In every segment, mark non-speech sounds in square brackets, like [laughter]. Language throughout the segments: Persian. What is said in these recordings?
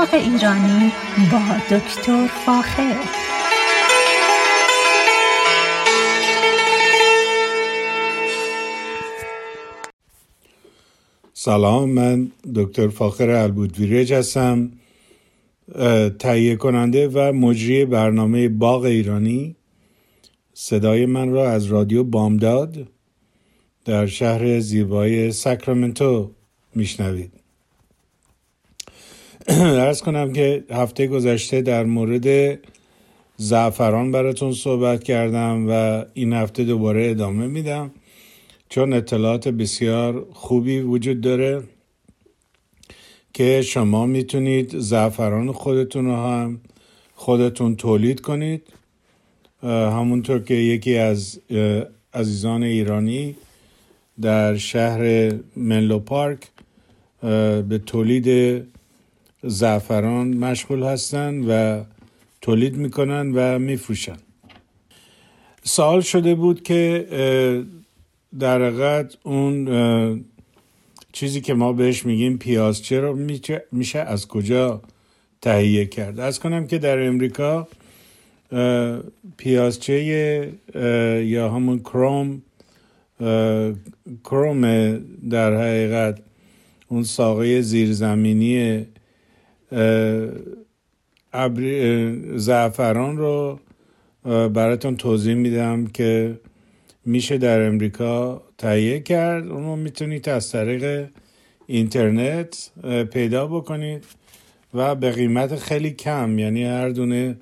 باغ ایرانی با دکتر فاخر. سلام من دکتر فاخر البودویرج هستم تهیه کننده و مجری برنامه باغ ایرانی. صدای من را از رادیو بامداد در شهر زیبای ساکرامنتو میشنوید. [clears throat] ارز کنم که هفته گذشته در مورد زعفران براتون صحبت کردم و این هفته دوباره ادامه میدم. چون اطلاعات بسیار خوبی وجود داره که شما می‌تونید زعفران خودتون رو هم خودتون تولید کنید. همونطور که یکی از عزیزان ایرانی در شهر منلو پارک به تولید زعفران مشغول هستند و تولید می‌کنن و میفروشن. سوال شده بود که در حقیقت اون چیزی که ما بهش میگیم پیازچه رو میشه از کجا تهیه کرد؟ از کنم که در امریکا پیازچه یا همون کروم کروم در حقیقت اون ساقه زیرزمینی زعفران رو براتون توضیح میدم که میشه در امریکا تهیه کرد. اونو می‌تونید از طریق اینترنت پیدا بکنید و به قیمت خیلی کم یعنی هر دونه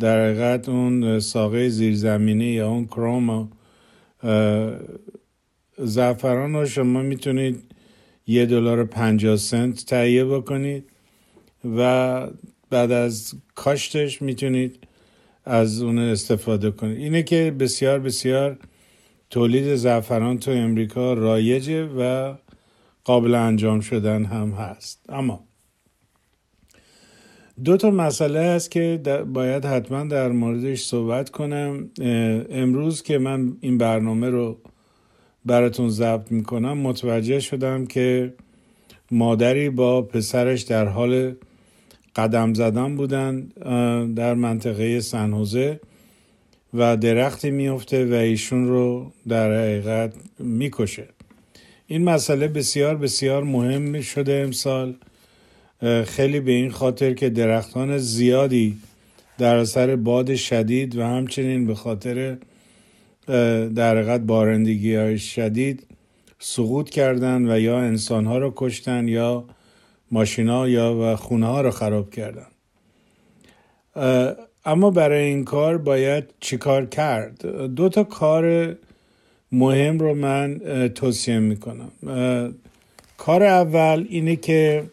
در حقیقت اون ساقه زیرزمینی یا اون کروم زعفران رو شما می‌تونید یه دلار پنجاه سنت تهیه بکنید. و بعد از کاشتش می‌تونید از اون استفاده کنید. اینه که بسیار بسیار تولید زعفران تو امریکا رایجه و قابل انجام شدن هم هست. اما دو تا مسئله هست که باید حتما در موردش صحبت کنم. امروز که من این برنامه رو براتون ضبط می‌کنم متوجه شدم که مادری با پسرش در حال قدم زدن بودن در منطقه سنهوزه و درختی میفته و ایشون رو در حقیقت می‌کشه. این مسئله بسیار بسیار مهم شده امسال. خیلی به این خاطر که درختان زیادی در اثر باد شدید و همچنین به خاطر در حقیقت بارندگی های شدید سقوط کردن و یا انسان ها رو کشتن یا ماشینا یا و خونه ها رو خراب کردن. اما برای این کار باید چیکار کرد؟ دو تا کار مهم رو من توصیه می‌کنم. کار اول اینه که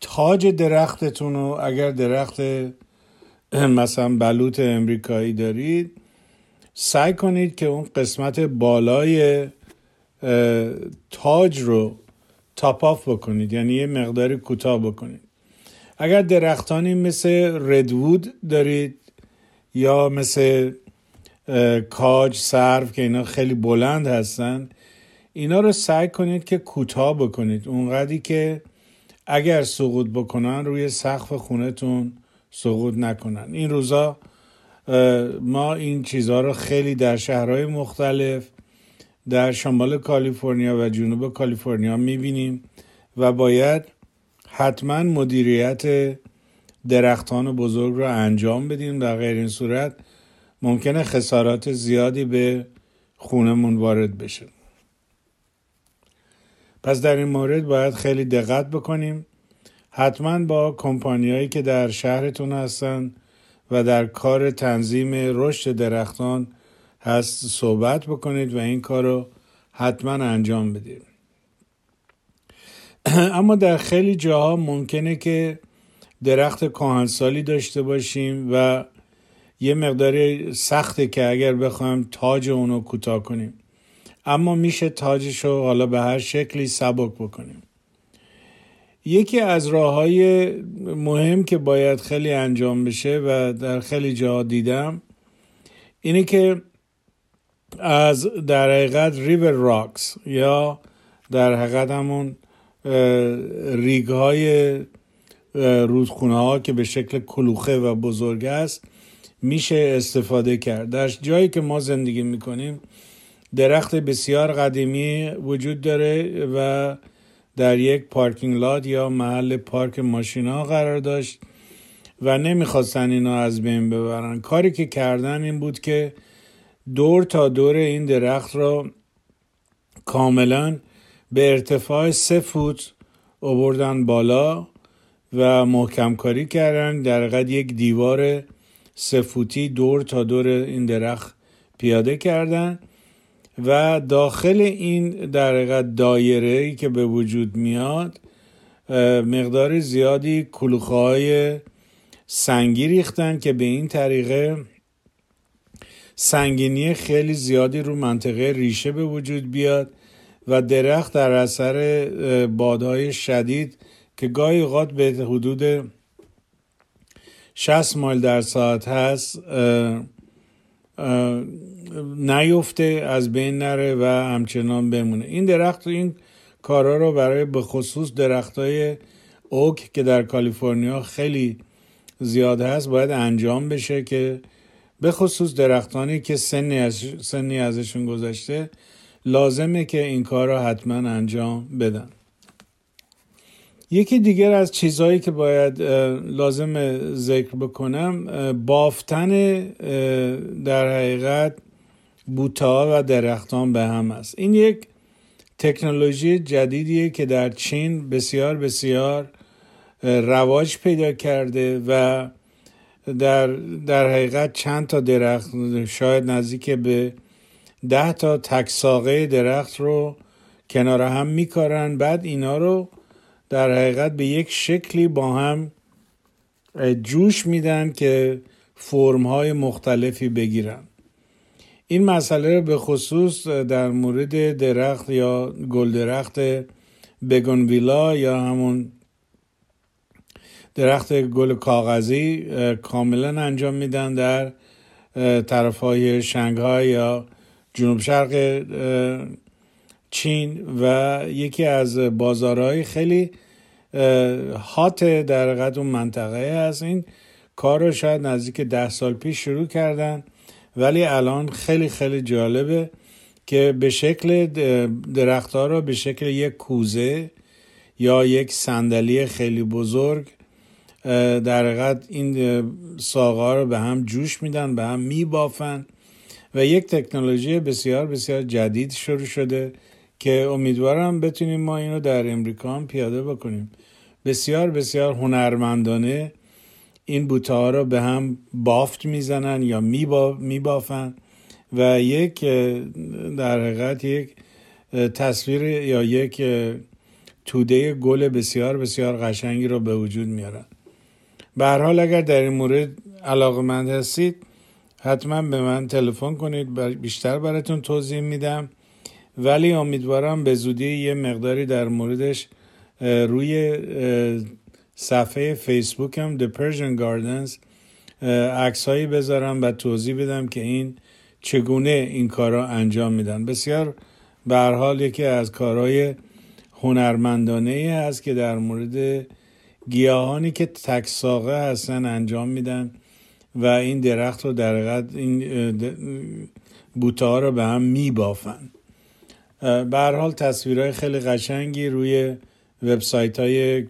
تاج درختتون رو اگر درخت مثلا بلوط امریکایی دارید سعی کنید که اون قسمت بالای تاج رو تاپ بکنید یعنی یه مقداری کوتاه بکنید. اگر درختانی مثل ردوود دارید یا مثل کاج سرف که اینا خیلی بلند هستن اینا رو سعی کنید که کوتاه بکنید. اونقدری که اگر سقوط بکنن روی سقف خونتون سقوط نکنن. این روزا ما این چیزها رو خیلی در شهرهای مختلف در شمال کالیفرنیا و جنوب کالیفرنیا می‌بینیم و باید حتما مدیریت درختان بزرگ رو انجام بدیم. در غیر این صورت ممکنه خسارات زیادی به خونمون وارد بشه. پس در این مورد باید خیلی دقت بکنیم. حتما با کمپانیایی که در شهرتون هستن و در کار تنظیم رشد درختان هست صحبت بکنید و این کار رو حتما انجام بدید. [clears throat] اما در خیلی جاها ممکنه که درخت کهنسالی داشته باشیم و یه مقداری سخته که اگر بخوایم تاج اونو کوتاه کنیم. اما میشه تاجش رو حالا به هر شکلی سبک بکنیم. یکی از راه های مهم که باید خیلی انجام بشه و در خیلی جاها دیدم اینه که از در حقیقت ریور راکس یا در حقیقت همون ریگ های رودخونه ها که به شکل کلوخه و بزرگ است میشه استفاده کرد. در جایی که ما زندگی می‌کنیم درخت بسیار قدیمی وجود داره و در یک پارکینگ لات یا محل پارک ماشینا قرار داشت و نمی‌خواستن اینا از بین ببرن. کاری که کردن این بود که دور تا دور این درخت را کاملا به ارتفاع سه فوت اووردن بالا و محکم کاری کردن. در یک دیوار سه فوتی دور تا دور این درخت پیاده کردن و داخل این در دایره ای که به وجود میاد مقدار زیادی کلوخه های سنگی ریختن که به این طریقه سنگینی خیلی زیادی رو منطقه ریشه به وجود بیاد و درخت در اثر بادهای شدید که گاهی اوقات به حدود 60 مایل در ساعت هست نیفته از بین نره و همچنان بمونه. این درخت این کارا رو برای به خصوص درخت های اوک که در کالیفرنیا خیلی زیاد هست باید انجام بشه که به خصوص درختانی که سنی, از سنی ازشون گذشته لازمه که این کار رو حتما انجام بدن. یکی دیگر از چیزهایی که باید لازم ذکر بکنم بافتن در حقیقت بوتا و درختان به هم است. این یک تکنولوژی جدیدیه که در چین بسیار بسیار رواج پیدا کرده و در, در حقیقت چند تا درخت شاید نزدیک به ده تا تکساقه درخت رو کنار هم میکارن. بعد اینا رو در حقیقت به یک شکلی با هم جوش میدن که فرم های مختلفی بگیرن. این مسئله رو به خصوص در مورد درخت یا گل درخت بگونویلا یا همون درخت گل کاغذی کاملا انجام میدن در طرف های شنگهای یا جنوب شرق چین و یکی از بازارهای خیلی هات در قد اون منطقه هست. این کار رو شاید نزدیک ده سال پیش شروع کردن ولی الان خیلی خیلی جالبه که به شکل درختها رو به شکل یک کوزه یا یک صندلی خیلی بزرگ در حقیقت این ساقا رو به هم جوش میدن به هم میبافن و یک تکنولوژی بسیار بسیار جدید شروع شده که امیدوارم بتونیم ما اینو در امریکا هم پیاده بکنیم. بسیار بسیار هنرمندانه این بوته ها رو به هم بافت می‌زنن یا میبافن و یک در حقیقت یک تصویر یا یک توده گل بسیار بسیار قشنگی رو به وجود میارن. به حال اگر در این مورد علاقمند هستید حتما به من تلفن کنید بیشتر براتون توضیح میدم. ولی امیدوارم به زودی یه مقداری در موردش روی صفحه فیسبوک هم The Persian Gardens عکس هایی بذارم و توضیح بدم که این چگونه این کارا انجام میدن. بسیار به حال یکی از کارهای هنرمندانه هست که در مورد گیاهانی که تکساقه هستن انجام میدن و این درخت رو در این بوته ها رو به هم میبافن. به حال تصویرهای خیلی قشنگی روی وبسایت های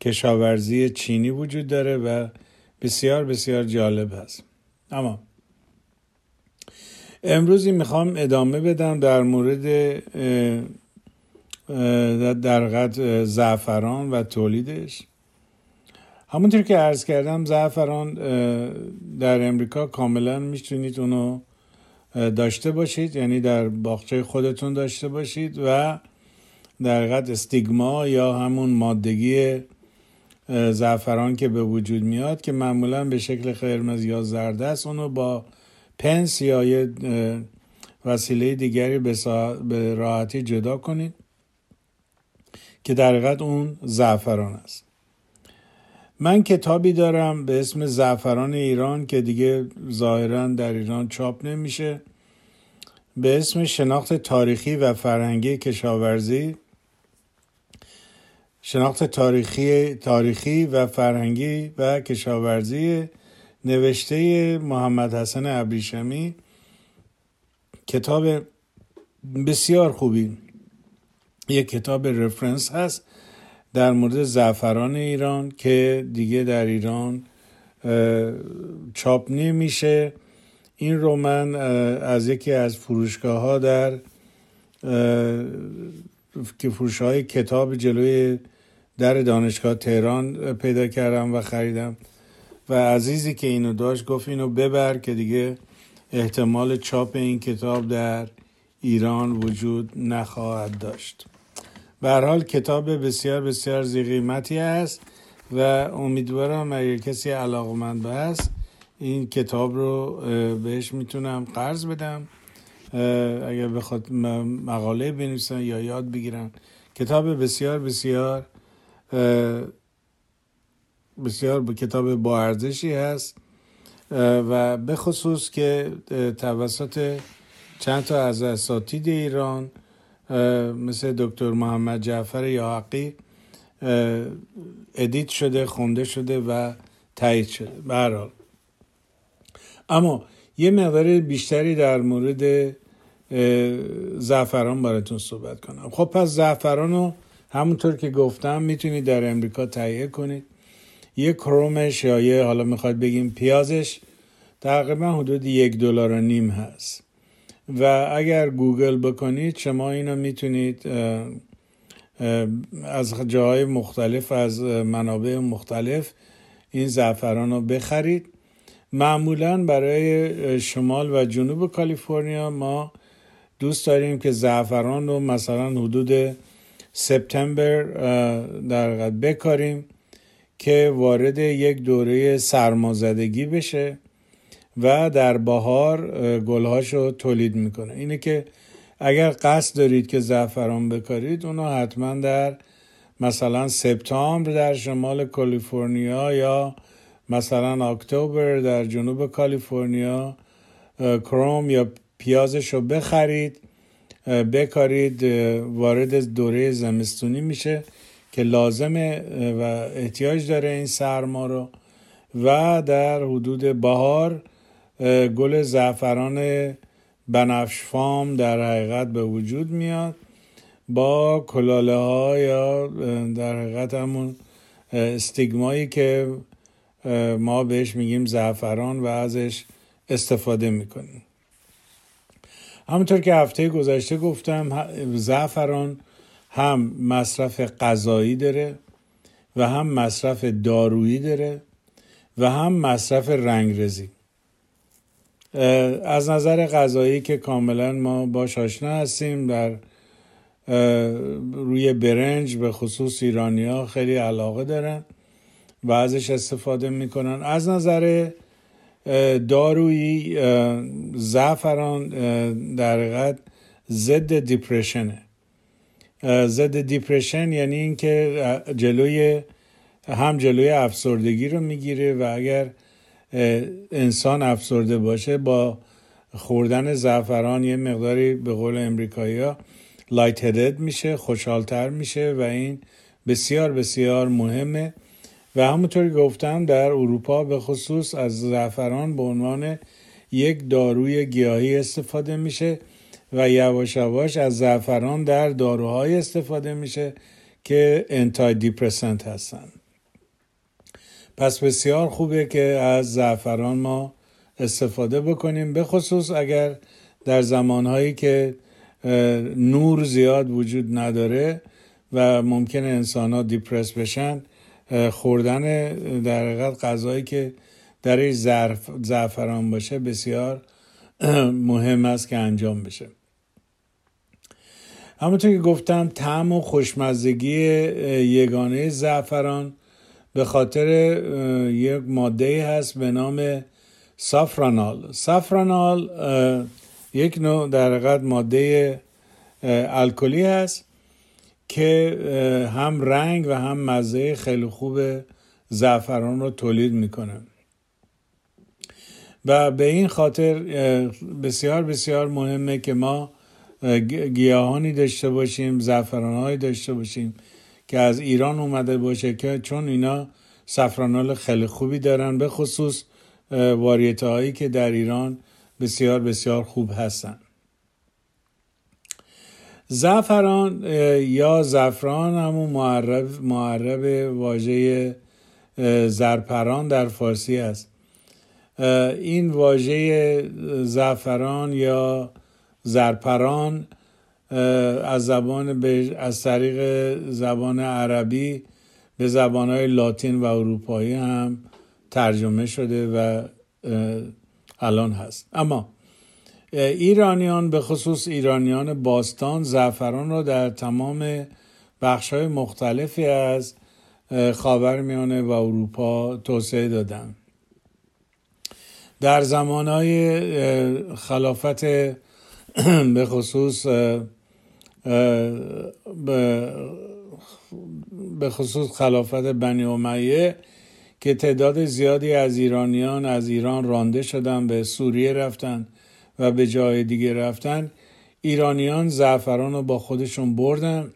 کشاورزی چینی وجود داره و بسیار بسیار جالب هست. اما امروزی می‌خوام ادامه بدم در مورد در قد زعفران و تولیدش. همونطور که عرض کردم زعفران در امریکا کاملا می‌تونید اونو داشته باشید. یعنی در باغچه خودتون داشته باشید و در حقیقت استیگما یا همون مادگی زعفران که به وجود میاد که معمولا به شکل قرمز یا زرد است اونو با پنس یا یه وسیله دیگری به, راحتی جدا کنید. که در حقیقت اون زعفران است. من کتابی دارم به اسم زعفران ایران که دیگه ظاهرا در ایران چاپ نمیشه. به اسم شناخت تاریخی و فرهنگی کشاورزی. شناخت تاریخی, تاریخی و فرهنگی و کشاورزی نوشته محمد حسن ابریشمی. کتاب بسیار خوبی. یک کتاب رفرنس هست در مورد زعفران ایران که دیگه در ایران چاپ نمیشه. این رو من از یکی از فروشگاه ها در که فروش های کتاب جلوی در دانشگاه تهران پیدا کردم و خریدم. و عزیزی که اینو داشت گفت اینو ببر که دیگه احتمال چاپ این کتاب در ایران وجود نخواهد داشت. به حال کتاب بسیار بسیار زیقیمتی است و امیدوارم اگر کسی علاقمند هست این کتاب رو بهش می‌تونم قرض بدم. اگر بخواد مقاله بنویسن یا یاد بگیرن. کتاب بسیار بسیار بسیار کتاب با ارزشی هست. و به خصوص که توسط چند تا از اساتید ایران مثل دکتر محمد جعفر یاحقی ادیت شده خونده شده و تایید شده. برحال اما یه مقدار بیشتری در مورد زعفران براتون صحبت کنم. خب پس زعفران رو همونطور که گفتم می‌تونید در امریکا تهیه کنید. یه کرومش یا یه حالا می‌خواد بگیم پیازش تقریبا حدود یک دلار و نیم هست. و اگر گوگل بکنید شما اینو می‌تونید از جاهای مختلف از منابع مختلف این زعفران رو بخرید. معمولا برای شمال و جنوب کالیفرنیا ما دوست داریم که زعفران رو مثلا حدود سپتامبر در بکاریم که وارد یک دوره سرمازدگی بشه. و در بهار گلهاش تولید می‌کنه. اینه که اگر قصد دارید که زعفران بکارید اونو حتما در مثلا سپتامبر در شمال کالیفرنیا یا مثلا اکتبر در جنوب کالیفرنیا کروم یا پیازش رو بخرید بکارید وارد دوره زمستونی میشه که لازمه و احتیاج داره این سرما رو. و در حدود بهار گل زعفران بنفش فام در حقیقت به وجود میاد. با کلاله ها یا در حقیقت همون استیگمایی که ما بهش میگیم زعفران و ازش استفاده می‌کنیم. همونطور که هفته گذشته گفتم زعفران هم مصرف غذایی داره و هم مصرف دارویی داره و هم مصرف رنگرزی از نظر غذایی که کاملا ما باش آشنا هستیم در روی برنج به خصوص ایرانیا خیلی علاقه دارن و ازش استفاده می‌کنن. از نظر دارویی زعفران در حقیقت ضد depression ه. ضد depression یعنی اینکه جلوی هم جلوی افسردگی رو می‌گیره و اگر انسان افسرده باشه با خوردن زعفران یه مقداری به قول امریکایی ها light headed میشه خوشحالتر میشه و این بسیار بسیار مهمه. و همونطوری گفتم در اروپا به خصوص از زعفران به عنوان یک داروی گیاهی استفاده میشه و یواش یواش از زعفران در داروهای استفاده میشه که انتای دیپرسنت هستن. پس بسیار خوبه که از زعفران ما استفاده بکنیم به خصوص اگر در زمانهایی که نور زیاد وجود نداره و ممکن انسان ها دیپرس بشن خوردن در حقیقت غذایی که درش زعفران باشه بسیار مهم است که انجام بشه. همونطور که گفتم طعم و خوشمزگی یگانه زعفران به خاطر یک ماده هست به نام سافرانال. سافرانال یک نوع در حقیقت ماده الکلی هست که هم رنگ و هم مزه خیلی خوب زعفران رو تولید می‌کنه. و به این خاطر بسیار بسیار مهمه که ما گیاهانی داشته باشیم زعفرانهایی داشته باشیم که از ایران اومده باشه که چون اینا سفرانال خیلی خوبی دارن به خصوص واریت هایی که در ایران بسیار بسیار خوب هستن. زعفران یا زعفران همون معرب, معرب واژه زرپران در فارسی است این واژه زعفران یا زرپران از زبان از طریق زبان عربی به زبانهای لاتین و اروپایی هم ترجمه شده و الان هست. اما ایرانیان به خصوص ایرانیان باستان زعفران را در تمام بخش های مختلفی از خاورمیانه و اروپا توسعه دادند. در زمانهای خلافت [clears throat] به خصوص به خصوص خلافت بنی امیه که تعداد زیادی از ایرانیان از ایران رانده شدن به سوریه رفتن و به جای دیگه رفتن. ایرانیان زعفران رو با خودشون بردن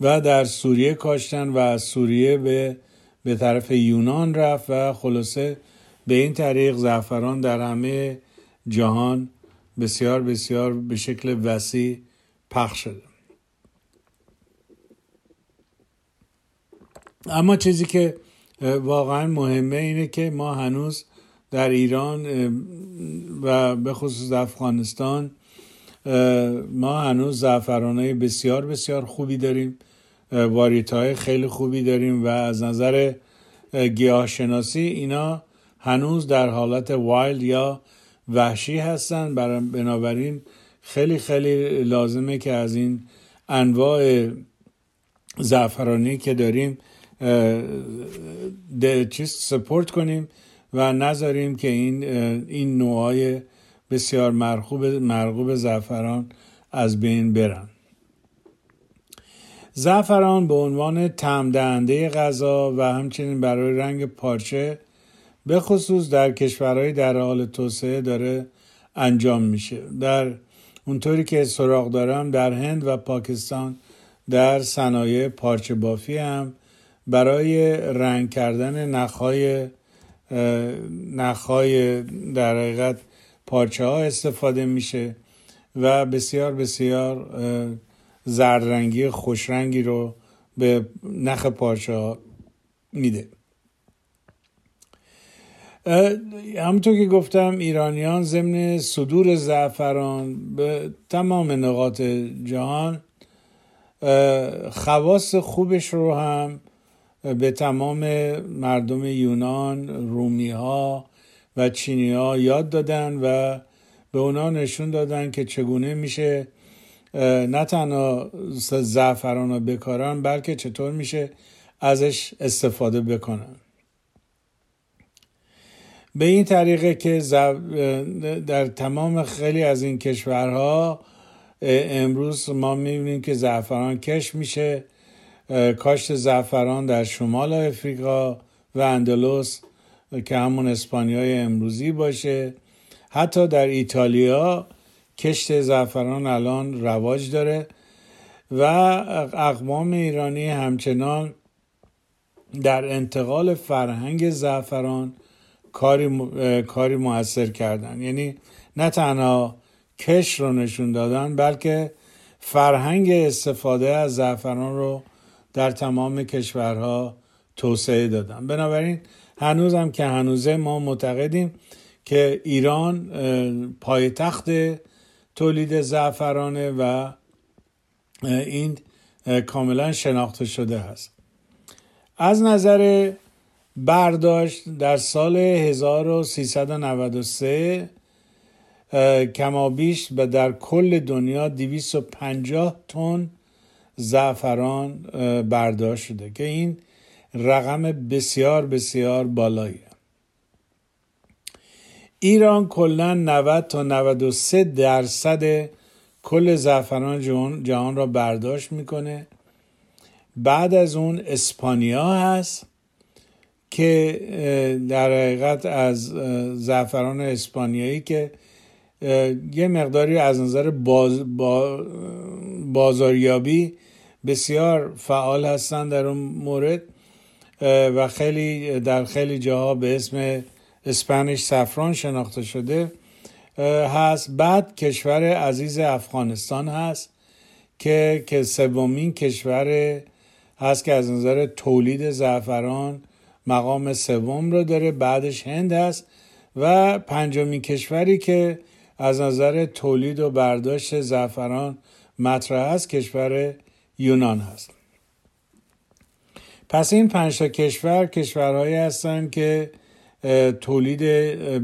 و در سوریه کاشتن و از سوریه به به طرف یونان رفت و خلاصه به این طریق زعفران در همه جهان بسیار بسیار به شکل وسیع پخش شده. اما چیزی که واقعا مهمه اینه که ما هنوز در ایران و به خصوص افغانستان ما هنوز زعفران های بسیار بسیار خوبی داریم واریت های خیلی خوبی داریم و از نظر گیاهشناسی اینا هنوز در حالت وایلد یا وحشی هستن. بنابراین خیلی خیلی لازمه که از این انواع زعفرانی که داریم چیز سپورت کنیم و نذاریم که این این نوعای بسیار مرغوب مرغوب زعفران از بین برن. زعفران به عنوان تم دهنده غذا و همچنین برای رنگ پارچه به خصوص در کشورهای در حال توسعه داره انجام میشه. در اونطوری که سراغ دارم در هند و پاکستان در صنایع پارچه بافی هم برای رنگ کردن نخهای نخهای در حقیقت پارچه ها استفاده میشه و بسیار بسیار زردرنگی خوشرنگی رو به نخ پارچه ها میده. همونطور که گفتم ایرانیان ضمن صدور زعفران به تمام نقاط جهان خواص خوبش رو هم به تمام مردم یونان رومی ها و چینی ها یاد دادن و به اونا نشون دادن که چگونه میشه نه تنها زعفران رو بکارن بلکه چطور میشه ازش استفاده بکنن. به این طریقه که در تمام خیلی از این کشورها امروز ما می‌بینیم که زعفران کش میشه. کاشت زعفران در شمال افریقا و اندلس که همون اسپانیای امروزی باشه. حتی در ایتالیا کشت زعفران الان رواج داره و اقوام ایرانی همچنان در انتقال فرهنگ زعفران کاری, کاری موثر کردن. یعنی نه تنها کش رو نشون دادن بلکه فرهنگ استفاده از زعفران رو در تمام کشورها توسعه دادن. بنابراین هنوز هم که هنوزه ما معتقدیم که ایران پایتخت تولید زعفرانه و این کاملا شناخته شده هست. از نظر برداشت در سال 1393 کمابیش و در کل دنیا 250 تن زعفران برداشت شده که این رقم بسیار بسیار بالاییه. ایران کلا 90 تا 93 درصد کل زعفران جهان را برداشت می‌کنه. بعد از اون اسپانیا هست. که در حقیقت از زعفران اسپانیایی که یه مقداری از نظر باز بازاریابی بسیار فعال هستن در اون مورد و خیلی در خیلی جاها به اسم اسپانیش سفران شناخته شده هست. بعد کشور عزیز افغانستان هست که که سومین کشور هست که از نظر تولید زعفران مقام سوم رو داره بعدش هند هست. و پنجمین کشوری که از نظر تولید و برداشت زعفران مطرح است کشور یونان هست. پس این پنج تا کشور کشورهایی هستند که تولید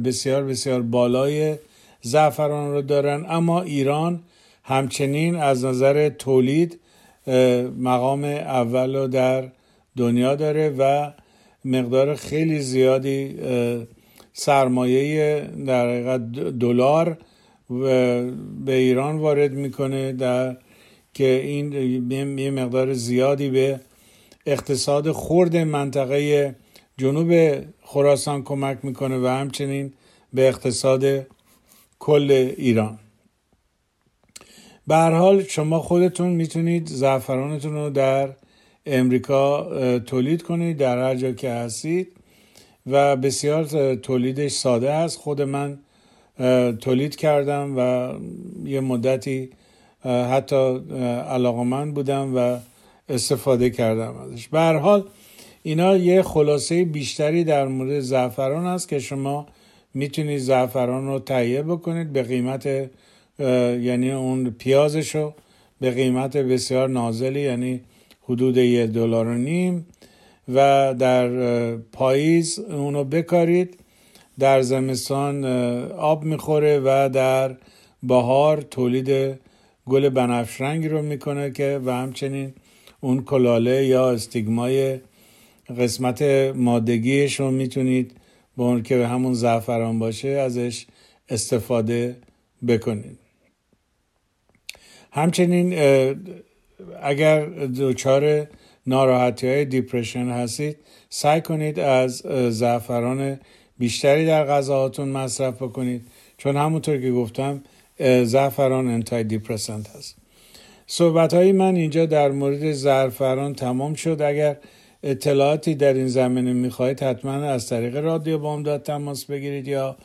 بسیار بسیار بالای زعفران رو دارن. اما ایران همچنین از نظر تولید مقام اول رو در دنیا داره و مقدار خیلی زیادی سرمایه در حقیقت دلار به ایران وارد می‌کنه در که این یه مقدار زیادی به اقتصاد خرد منطقه جنوب خراسان کمک می‌کنه و همچنین به اقتصاد کل ایران. به حال شما خودتون می‌تونید زعفرانتون رو در امریکا تولید کنید در هر جا که هستید. و بسیار تولیدش ساده است. خود من تولید کردم و یه مدتی حتی علاقمند بودم و استفاده کردم ازش. به حال اینا یه خلاصه بیشتری در مورد زعفران است که شما می‌تونید زعفران رو تهیه بکنید به قیمت یعنی اون پیازش رو به قیمت بسیار نازلی یعنی حدود یه دلار و نیم و در پاییز اونو بکارید. در زمستان آب می‌خوره و در بهار تولید گل بنفش رنگ رو می‌کنه که و همچنین اون کلاله یا استیگمای قسمت مادگیش رو می‌تونید با اون که همون زعفران باشه ازش استفاده بکنید. همچنین اگر دچار ناراحتی های دیپرشن هستید سعی کنید از زعفران بیشتری در غذاهاتون مصرف بکنید. چون همونطور که گفتم زعفران انتای دیپرسنت هست. صحبت های من اینجا در مورد زعفران تمام شد. اگر اطلاعاتی در این زمینه می‌خواهید حتما از طریق رادیو بامداد تماس بگیرید یا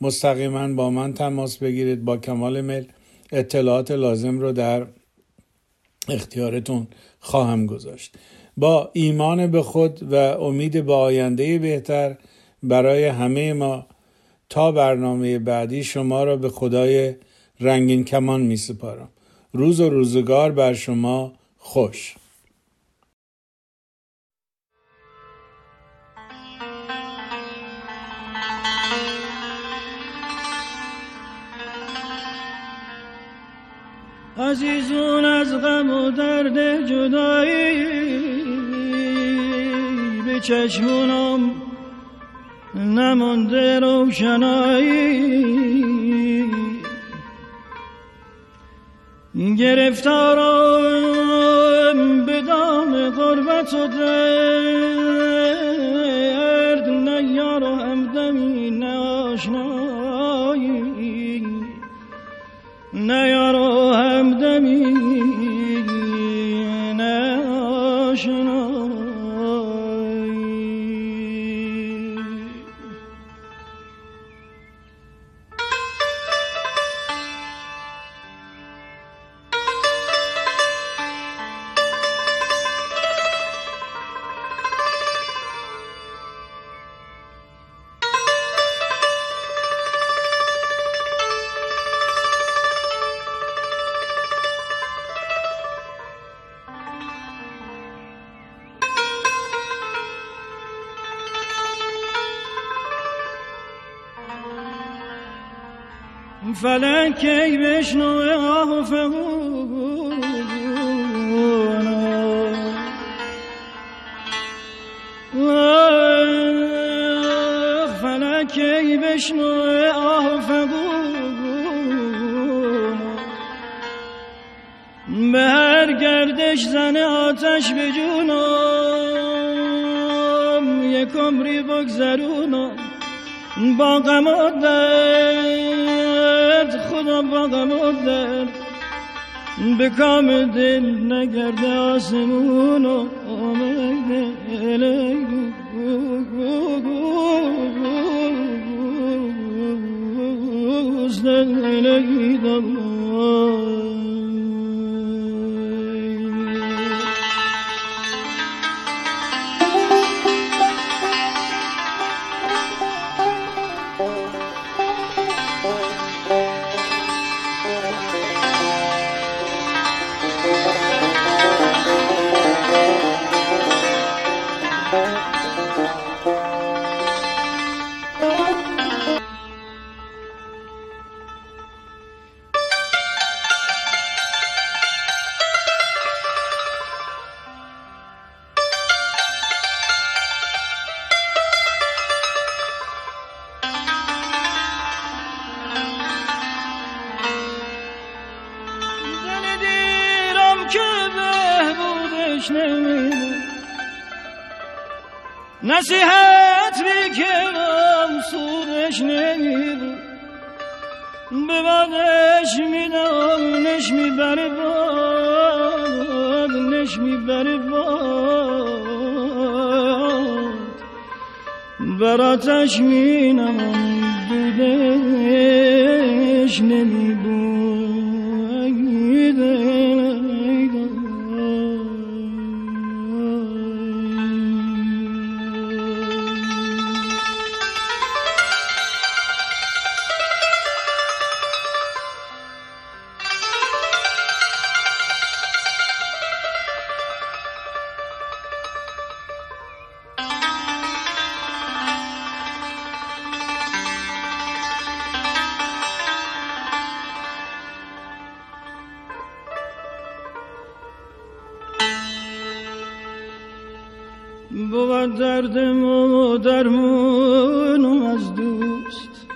مستقیما با من تماس بگیرید. با کمال میل اطلاعات لازم رو در اختیارتون خواهم گذاشت. با ایمان به خود و امید به آینده بهتر برای همه ما تا برنامه بعدی شما را به خدای رنگین کمان می سپارم. روز و روزگار بر شما خوش. عزیزون از غم و درد جدایی به چشمونم نمانده روشنایی. گرفتارم به دام غربت و درد نه یار و همدمی نه نیارو همدمی فلک کی بشنو آه فغون. فلک کی بشنو آه فغون. به هر گردش زن آتش به جونم یک عمری بگذرونم با غم و درد و درد به کام دل نگرده آسمون و آمده نصیحت سودش نمیبود به بعدش میدم نش می‌بره باد نش می‌بره باد براتش مینم دودش نمیبود بود دردم و درمونم از دوست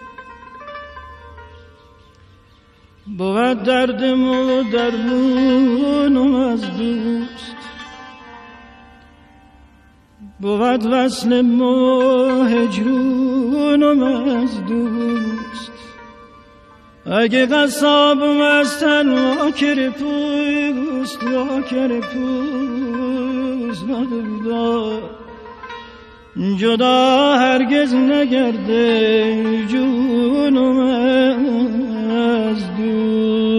بود دردم و درمونم از دوست بود وصل و هجرونم از دوست اگه قصابم از تن واکر پوست واکر پوست جدا هرگز نگرده جونم از دوست